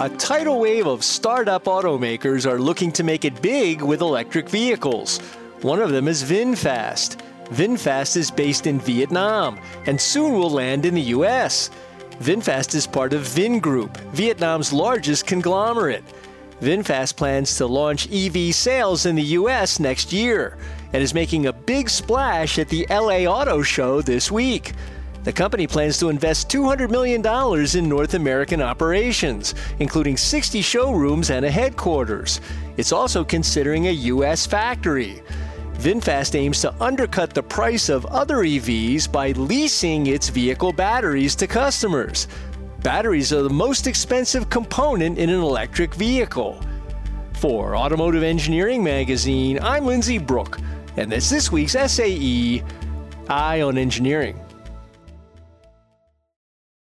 A tidal wave of startup automakers are looking to make it big with electric vehicles. One of them is VinFast. VinFast is based in Vietnam and soon will land in the US. VinFast is part of Vingroup, Vietnam's largest conglomerate. VinFast plans to launch EV sales in the US next year and is making a big splash at the LA Auto Show this week. The company plans to invest $200 million in North American operations, including 60 showrooms and a headquarters. It's also considering a U.S. factory. VinFast aims to undercut the price of other EVs by leasing its vehicle batteries to customers. Batteries are the most expensive component in an electric vehicle. For Automotive Engineering Magazine, I'm Lindsay Brooke, and this this week's SAE Eye on Engineering.